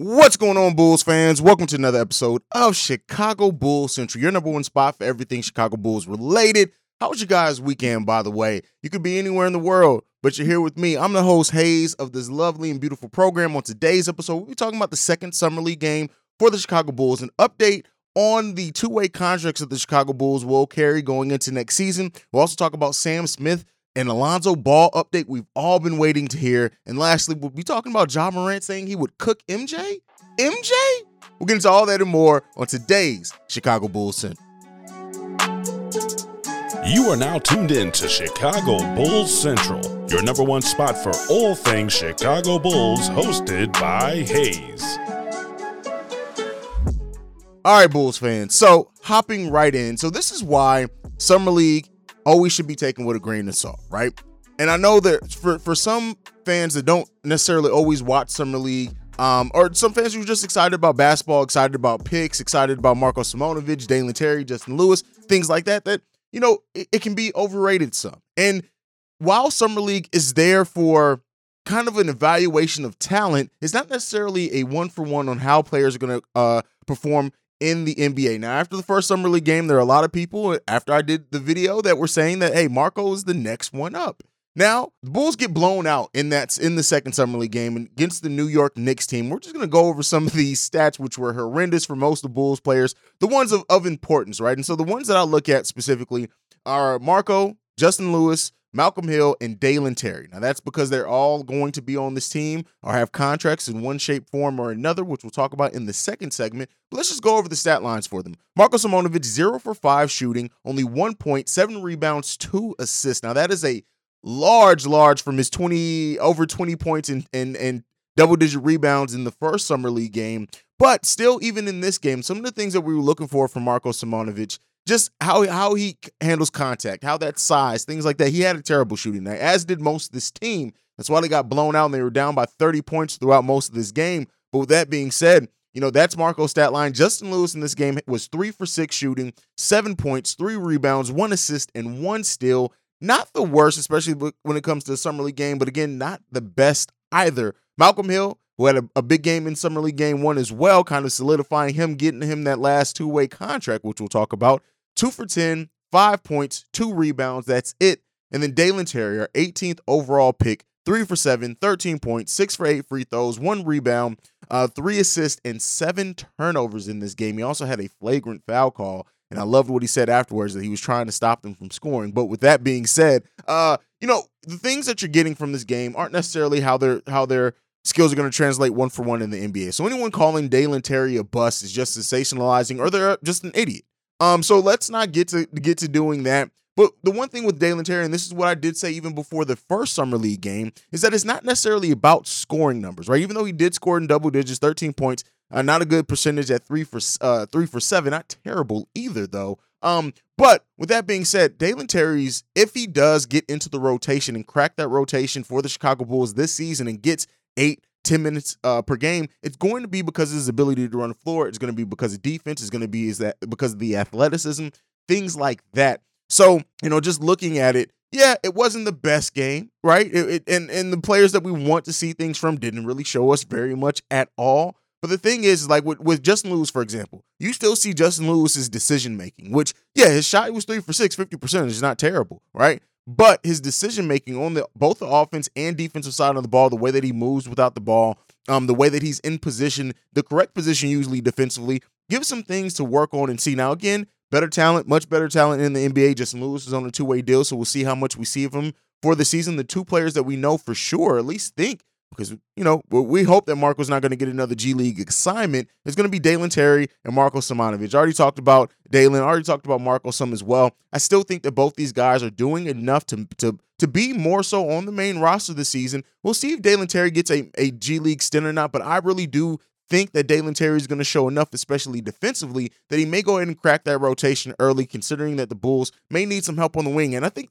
What's going on, Bulls fans? Welcome to another episode of Chicago Bulls Central, your number one spot for everything Chicago Bulls related. How was your guys' weekend, by the way? You could be anywhere in the world, but you're here with me. I'm the host, Hayes, of this lovely and beautiful program. On today's episode, we'll be talking about the second Summer League game for the Chicago Bulls, an update on the two way contracts that the Chicago Bulls will carry going into next season. We'll also talk about Sam Smith and Alonzo Ball update we've all been waiting to hear. And lastly, we'll be talking about Ja Morant saying he would cook MJ. MJ? We'll get into all that and more on today's Chicago Bulls Central. You are now tuned in to Chicago Bulls Central, your number one spot for all things Chicago Bulls, hosted by Hayes. All right, Bulls fans. So, hopping right in. So, this is why Summer League always should be taken with a grain of salt, right? And I know that for for some fans that don't necessarily always watch Summer League, um, or some fans who are just excited about basketball, excited about picks, excited about Marko Simonovic, Dalen Terry, Justin Lewis, things like that, that, you know, it, it can be overrated some. And while Summer League is there for kind of an evaluation of talent, it's not necessarily a one for one on how players are going to uh, perform in the NBA. Now, after the first summer league game, there are a lot of people after I did the video that were saying that hey, Marko is the next one up. Now, the Bulls get blown out in that in the second summer league game against the New York Knicks team. We're just to go over some of these stats, which were horrendous for most of the Bulls players, the ones of, of importance, right? And so the ones that I look at specifically are Marko, Justin Lewis, Malcolm Hill, and Dalen Terry. Now, that's because they're all going to be on this team or have contracts in one shape, form, or another, which we'll talk about in the second segment. But let's just go over the stat lines for them. Marko Simonovic, zero for five shooting, only one point, seven rebounds, two assists. Now, that is a large, large from his 20, over 20 points and, and, and double digit rebounds in the first Summer League game. But still, even in this game, some of the things that we were looking for from Marko Simonovic just how how he handles contact, how that size, things like that. He had a terrible shooting night, as did most of this team. That's why they got blown out and they were down by 30 points throughout most of this game. But with that being said, you know, that's Marko's stat line. Justin Lewis in this game was three for six shooting, seven points, three rebounds, one assist, and one steal. Not the worst, especially when it comes to the Summer League game, but again, not the best either. Malcolm Hill, who had a, a, big game in Summer League game one as well, kind of solidifying him, getting him that last two way contract, which we'll talk about two for 10, five points, two rebounds. That's it. And then Dalen Terry, our 18th overall pick, three for seven, 13 points, six for eight free throws, one rebound, uh, three assists, and seven turnovers in this game. He also had a flagrant foul call. And I loved what he said afterwards that he was trying to stop them from scoring. But with that being said, uh, you know, the things that you're getting from this game aren't necessarily how their how their skills are going to translate one for one in the NBA. So anyone calling Dalen Terry a bust is just sensationalizing or they're just an idiot. Um, so let's not get to get to doing that. But the one thing with Dalen Terry, and this is what I did say even before the first summer league game, is that it's not necessarily about scoring numbers, right? Even though he did score in double digits, 13 points, uh, not a good percentage at three for uh, three for seven, not terrible either though. Um, but with that being said, Dalen Terry's if he does get into the rotation and crack that rotation for the Chicago Bulls this season and gets eight 10 minutes uh, per game, it's going to be because of his ability to run the floor. It's going to be because of defense. It's going to be is that because of the athleticism, things like that. So, you know, just looking at it, yeah, it wasn't the best game, right? It, it, and and the players that we want to see things from didn't really show us very much at all. But the thing is, like with, with Justin Lewis, for example, you still see Justin Lewis's decision making, which, yeah, his shot was three for six, 50% is not terrible, right? But his decision making on the both the offense and defensive side of the ball, the way that he moves without the ball, um, the way that he's in position, the correct position usually defensively, give some things to work on and see. Now again, better talent, much better talent in the NBA. Justin Lewis is on a two way deal, so we'll see how much we see of him for the season. The two players that we know for sure, at least think because you know we hope that Marko's not going to get another G League assignment. It's going to be Dalen Terry and Marko Simonovic. I already talked about Dalen. already talked about Marko some as well. I still think that both these guys are doing enough to to to be more so on the main roster this season. We'll see if Dalen Terry gets a, a G League stint or not, but I really do think that Dalen Terry is going to show enough, especially defensively, that he may go ahead and crack that rotation early, considering that the Bulls may need some help on the wing. And I think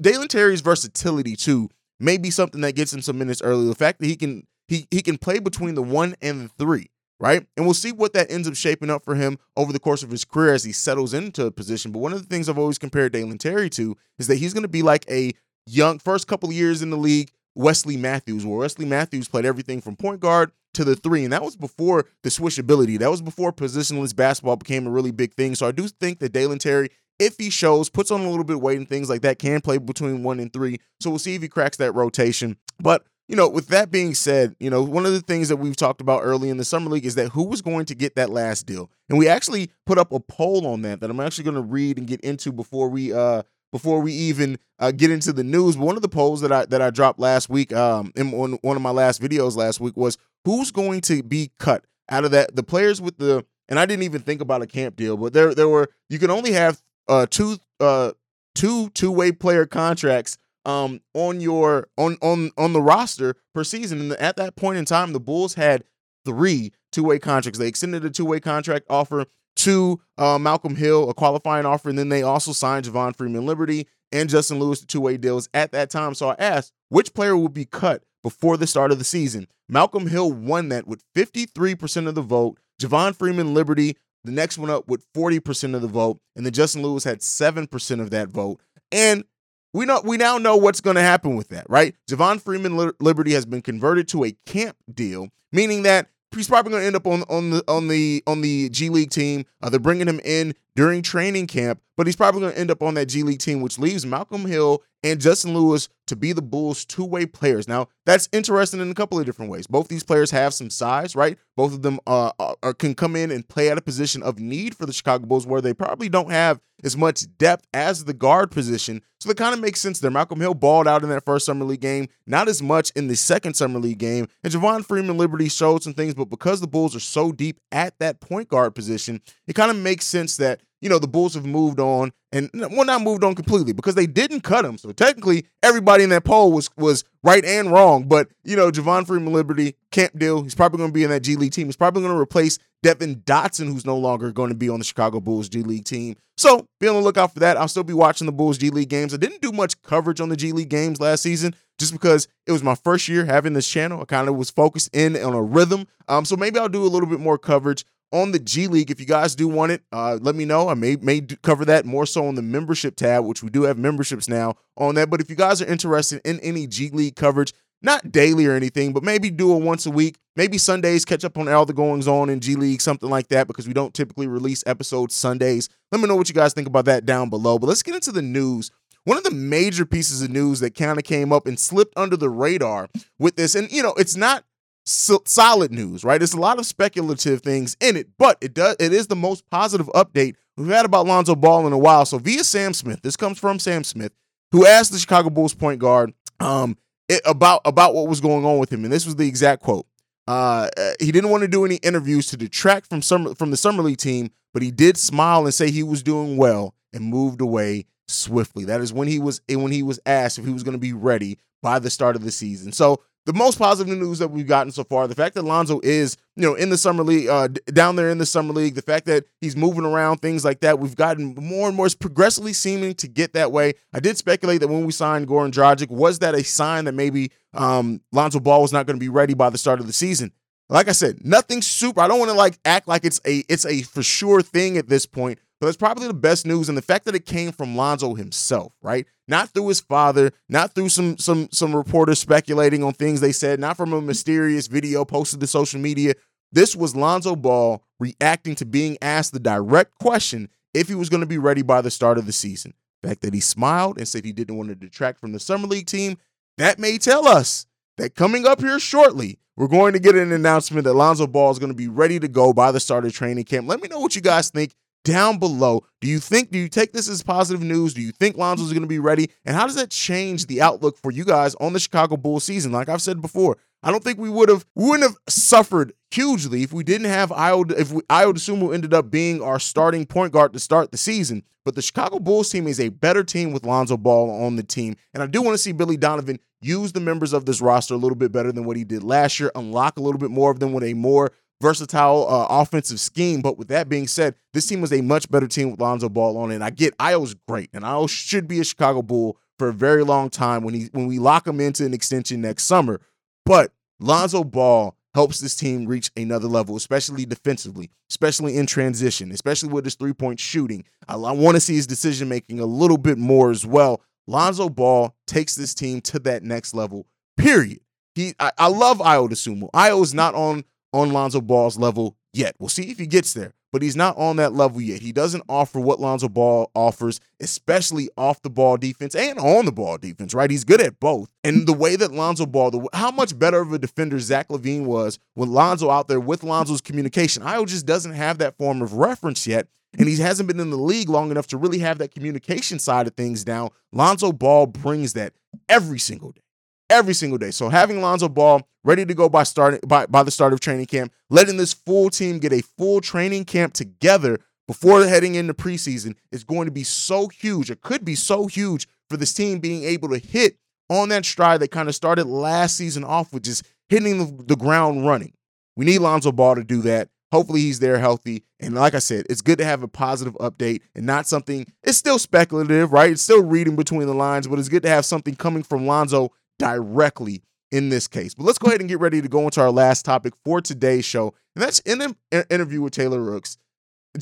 Dalen Terry's versatility too may be something that gets him some minutes early. The fact that he can he he can play between the one and the three, right? And we'll see what that ends up shaping up for him over the course of his career as he settles into a position. But one of the things I've always compared Dalen Terry to is that he's going to be like a young first couple of years in the league Wesley Matthews, where Wesley Matthews played everything from point guard to the three. And that was before the switchability. That was before positionless basketball became a really big thing. So I do think that Dalen Terry, if he shows, puts on a little bit of weight and things like that, can play between one and three. So we'll see if he cracks that rotation. But you know, with that being said, you know, one of the things that we've talked about early in the summer league is that who was going to get that last deal. And we actually put up a poll on that that I'm actually going to read and get into before we uh before we even uh, get into the news. But one of the polls that I that I dropped last week, um, in one, one of my last videos last week was who's going to be cut out of that the players with the and I didn't even think about a camp deal, but there there were you can only have uh two uh two two way player contracts um on your on on on the roster per season. And at that point in time, the Bulls had three two way contracts. They extended a two way contract offer to uh, Malcolm Hill, a qualifying offer, and then they also signed Javon Freeman Liberty and Justin Lewis to two way deals at that time. So I asked which player would be cut before the start of the season. Malcolm Hill won that with 53% of the vote. Javon Freeman Liberty, the next one up with 40% of the vote, and then Justin Lewis had 7% of that vote. And we know we now know what's going to happen with that, right? Javon Freeman Liberty has been converted to a camp deal, meaning that he's probably going to end up on on the on the on the G League team. Uh, they're bringing him in during training camp, but he's probably going to end up on that G League team, which leaves Malcolm Hill and Justin Lewis to be the Bulls' two way players. Now, that's interesting in a couple of different ways. Both these players have some size, right? Both of them uh, are, can come in and play at a position of need for the Chicago Bulls where they probably don't have as much depth as the guard position. So that kind of makes sense there. Malcolm Hill balled out in that first Summer League game, not as much in the second Summer League game. And Javon Freeman Liberty showed some things, but because the Bulls are so deep at that point guard position, it kind of makes sense that you know, the Bulls have moved on and well, not moved on completely because they didn't cut him. So technically, everybody in that poll was was right and wrong. But you know, Javon Freeman Liberty, Camp Deal, he's probably going to be in that G League team. He's probably going to replace Devon Dotson, who's no longer going to be on the Chicago Bulls G League team. So be on the lookout for that. I'll still be watching the Bulls G League games. I didn't do much coverage on the G League games last season just because it was my first year having this channel. I kind of was focused in on a rhythm. Um, so maybe I'll do a little bit more coverage on the G League. If you guys do want it, uh, let me know. I may may cover that more so on the membership tab, which we do have memberships now on that. But if you guys are interested in any G League coverage, not daily or anything, but maybe do it once a week. Maybe Sundays, catch up on all the goings on in G League, something like that, because we don't typically release episodes Sundays. Let me know what you guys think about that down below. But let's get into the news. One of the major pieces of news that kind of came up and slipped under the radar with this, and you know, it's not solid news, right? There's a lot of speculative things in it, but it does it is the most positive update we've had about Lonzo Ball in a while. So via Sam Smith, this comes from Sam Smith, who asked the Chicago Bulls point guard um, it, about about what was going on with him, and this was the exact quote. Uh, he didn't want to do any interviews to detract from summer from the summer league team, but he did smile and say he was doing well and moved away swiftly. That is when he was when he was asked if he was going to be ready by the start of the season. So the most positive news that we've gotten so far, the fact that Lonzo is, you know, in the summer league, uh, down there in the summer league, the fact that he's moving around, things like that, we've gotten more and more progressively seeming to get that way. I did speculate that when we signed Goran Dragic, was that a sign that maybe um, Lonzo Ball was not going to be ready by the start of the season? Like I said, nothing super. I don't want to like act like it's a it's a for sure thing at this point, but that's probably the best news. And the fact that it came from Lonzo himself, right? Not through his father, not through some some some reporters speculating on things they said, not from a mysterious video posted to social media. This was Lonzo Ball reacting to being asked the direct question if he was going to be ready by the start of the season. The fact that he smiled and said he didn't want to detract from the summer league team, that may tell us that coming up here shortly, we're going to get an announcement that Lonzo Ball is going to be ready to go by the start of training camp. Let me know what you guys think down below. Do you think, do you take this as positive news? Do you think Lonzo's going to be ready? And how does that change the outlook for you guys on the Chicago Bulls season? Like I've said before, I don't think we would have, we wouldn't have suffered hugely if we didn't have Ayo, if we, Ayo Dosunmu ended up being our starting point guard to start the season. But the Chicago Bulls team is a better team with Lonzo Ball on the team. And I do want to see Billy Donovan use the members of this roster a little bit better than what he did last year, unlock a little bit more of them with a more versatile uh, offensive scheme. But with that being said, this team was a much better team with Lonzo Ball on it. And I get Ayo's great, and Ayo should be a Chicago Bull for a very long time when he when we lock him into an extension next summer. But Lonzo Ball helps this team reach another level, especially defensively, especially in transition, especially with his three point shooting. I, I want to see his decision making a little bit more as well. Lonzo Ball takes this team to that next level, period. he I, I love Ayo Dosunmu. Ayo is not on on Lonzo Ball's level yet. We'll see if he gets there, but he's not on that level yet. He doesn't offer what Lonzo Ball offers, especially off the ball defense and on the ball defense, right? He's good at both. And the way that Lonzo Ball, the, how much better of a defender Zach LaVine was with Lonzo out there with Lonzo's communication. Ayo just doesn't have that form of reference yet. And he hasn't been in the league long enough to really have that communication side of things down. Lonzo Ball brings that every single day every single day. So having Lonzo Ball ready to go by starting by, by the start of training camp, letting this full team get a full training camp together before heading into preseason is going to be so huge. It could be so huge for this team being able to hit on that stride that kind of started last season off with just hitting the, the ground running. We need Lonzo Ball to do that. Hopefully he's there healthy. And like I said, it's good to have a positive update and not something, it's still speculative, right? It's still reading between the lines, but it's good to have something coming from Lonzo directly in this case. But let's go ahead and get ready to go into our last topic for today's show. And that's in an interview with Taylor Rooks.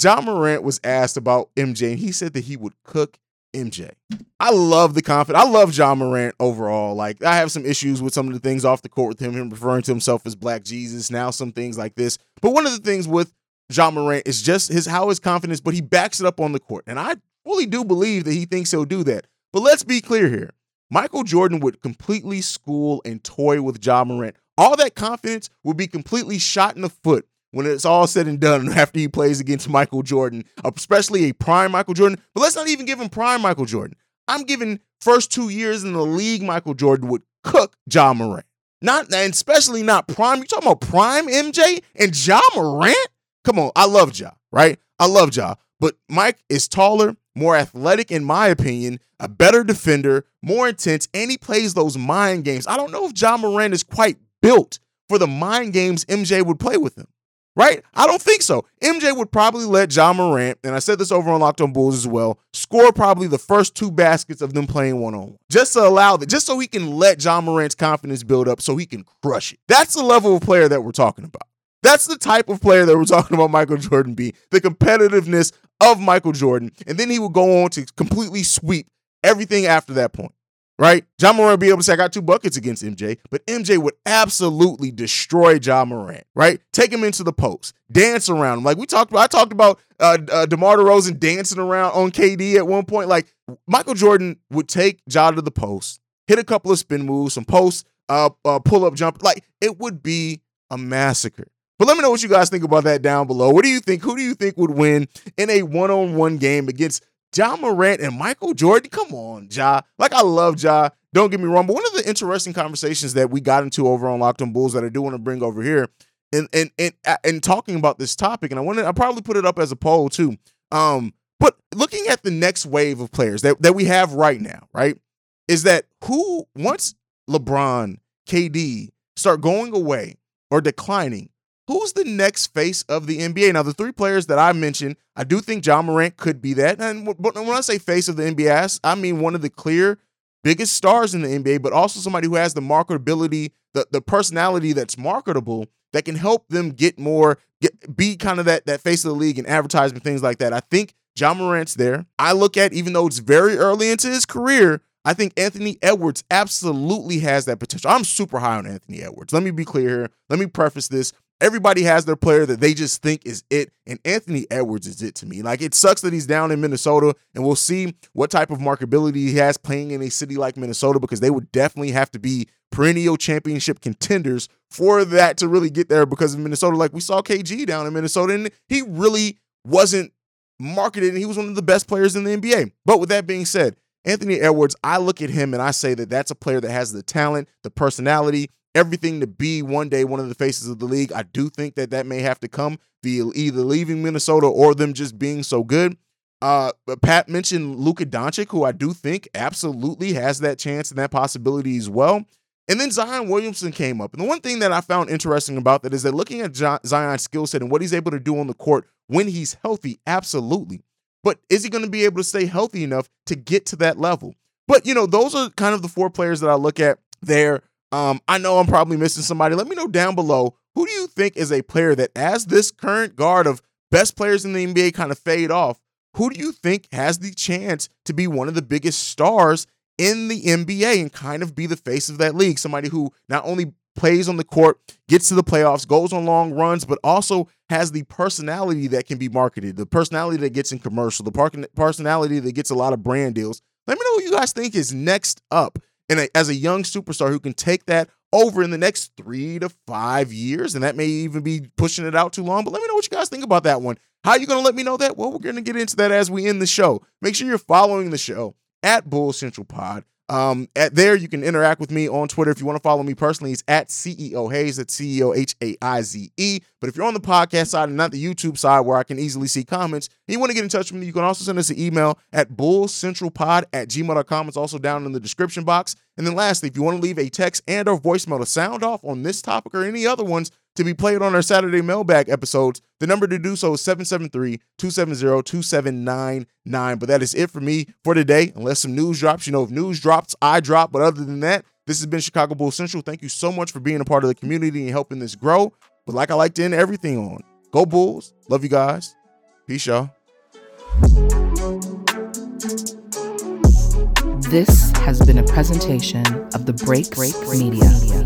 Ja Morant was asked about MJ, and he said that he would cook MJ. I love the confidence. I love Ja Morant overall. Like, I have some issues with some of the things off the court with him, him referring to himself as Black Jesus, now some things like this. But one of the things with Ja Morant is just his how his confidence, but he backs it up on the court. And I fully do believe that he thinks he'll do that. But let's be clear here. Michael Jordan would completely school and toy with Ja Morant. All that confidence would be completely shot in the foot when it's all said and done after he plays against Michael Jordan, especially a prime Michael Jordan. But let's not even give him prime Michael Jordan. I'm giving first two years in the league, Michael Jordan would cook Ja Morant. Not and especially not prime. You talking about prime MJ and Ja Morant? Come on, I love Ja, right? I love Ja. But Mike is taller, more athletic, in my opinion, a better defender, more intense, and he plays those mind games. I don't know if Ja Morant is quite built for the mind games MJ would play with him. Right? I don't think so. MJ would probably let Ja Morant, and I said this over on Locked on Bulls as well, score probably the first two baskets of them playing one on one. Just to allow that, just so he can let Ja Morant's confidence build up so he can crush it. That's the level of player that we're talking about. That's the type of player that we're talking about Michael Jordan being the competitiveness of Michael Jordan. And then he would go on to completely sweep everything after that point. Right? Ja Morant would be able to say, I got two buckets against MJ, but MJ would absolutely destroy Ja Morant, right? Take him into the post, dance around him. Like we talked about, I talked about uh, uh, DeMar DeRozan dancing around on KD at one point. Like Michael Jordan would take John to the post, hit a couple of spin moves, some post, uh, uh pull up jump. Like it would be a massacre. But let me know what you guys think about that down below. What do you think? Who do you think would win in a one on one game against Ja Morant and Michael Jordan. Come on, Ja. Like I love Ja. Don't get me wrong, but one of the interesting conversations that we got into over on Locked on Bulls that I do want to bring over here, and and and and talking about this topic, and I want to I probably put it up as a poll too. Um, but looking at the next wave of players that that we have right now, right, is that who once LeBron, KD start going away or declining, who's the next face of the NBA? Now, the three players that I mentioned, I do think Ja Morant could be that. And when I say face of the NBA, I mean one of the clear biggest stars in the NBA, but also somebody who has the marketability, the, the personality that's marketable that can help them get more, get, be kind of that, that face of the league and advertisement, things like that. I think Ja Morant's there. I look at, even though it's very early into his career, I think Anthony Edwards absolutely has that potential. I'm super high on Anthony Edwards. Let me be clear here. Let me preface this. Everybody has their player that they just think is it, and Anthony Edwards is it to me. Like it sucks that he's down in Minnesota, and we'll see what type of marketability he has playing in a city like Minnesota because they would definitely have to be perennial championship contenders for that to really get there because of Minnesota. Like we saw KG down in Minnesota, and he really wasn't marketed, and he was one of the best players in the NBA. But with that being said, Anthony Edwards, I look at him and I say that that's a player that has the talent, the personality, everything to be one day one of the faces of the league. I do think that that may have to come via either leaving Minnesota or them just being so good. Uh, Pat mentioned Luka Doncic, who I do think absolutely has that chance and that possibility as well. And then Zion Williamson came up. And the one thing that I found interesting about that is that looking at Zion's skill set and what he's able to do on the court when he's healthy, absolutely. But is he going to be able to stay healthy enough to get to that level? But, you know, those are kind of the four players that I look at there um, I know I'm probably missing somebody. Let me know down below who do you think is a player that, as this current guard of best players in the NBA kind of fade off, who do you think has the chance to be one of the biggest stars in the NBA and kind of be the face of that league? Somebody who not only plays on the court, gets to the playoffs, goes on long runs, but also has the personality that can be marketed, the personality that gets in commercial, the personality that gets a lot of brand deals. Let me know what you guys think is next up. And a, as a young superstar who can take that over in the next three to five years, and that may even be pushing it out too long. But let me know what you guys think about that one. How are you going to let me know that? Well, we're going to get into that as we end the show. Make sure you're following the show at Bull Central Pod. Um, at there, you can interact with me on Twitter. If you want to follow me personally, it's at CEO Hayes, That's CEO H A I Z E. But if you're on the podcast side and not the YouTube side where I can easily see comments, and you want to get in touch with me, you can also send us an email at bullcentralpod at gmail.com. It's also down in the description box. And then lastly, if you want to leave a text and or voicemail to sound off on this topic or any other ones, to be played on our Saturday mailbag episodes. The number to do so is 773 270 2799. But that is it for me for today. Unless some news drops, you know, if news drops, I drop. But other than that, this has been Chicago Bulls Central. Thank you so much for being a part of the community and helping this grow. But like I like to end everything on, go Bulls. Love you guys. Peace, y'all. This has been a presentation of the Break Break Media. Media.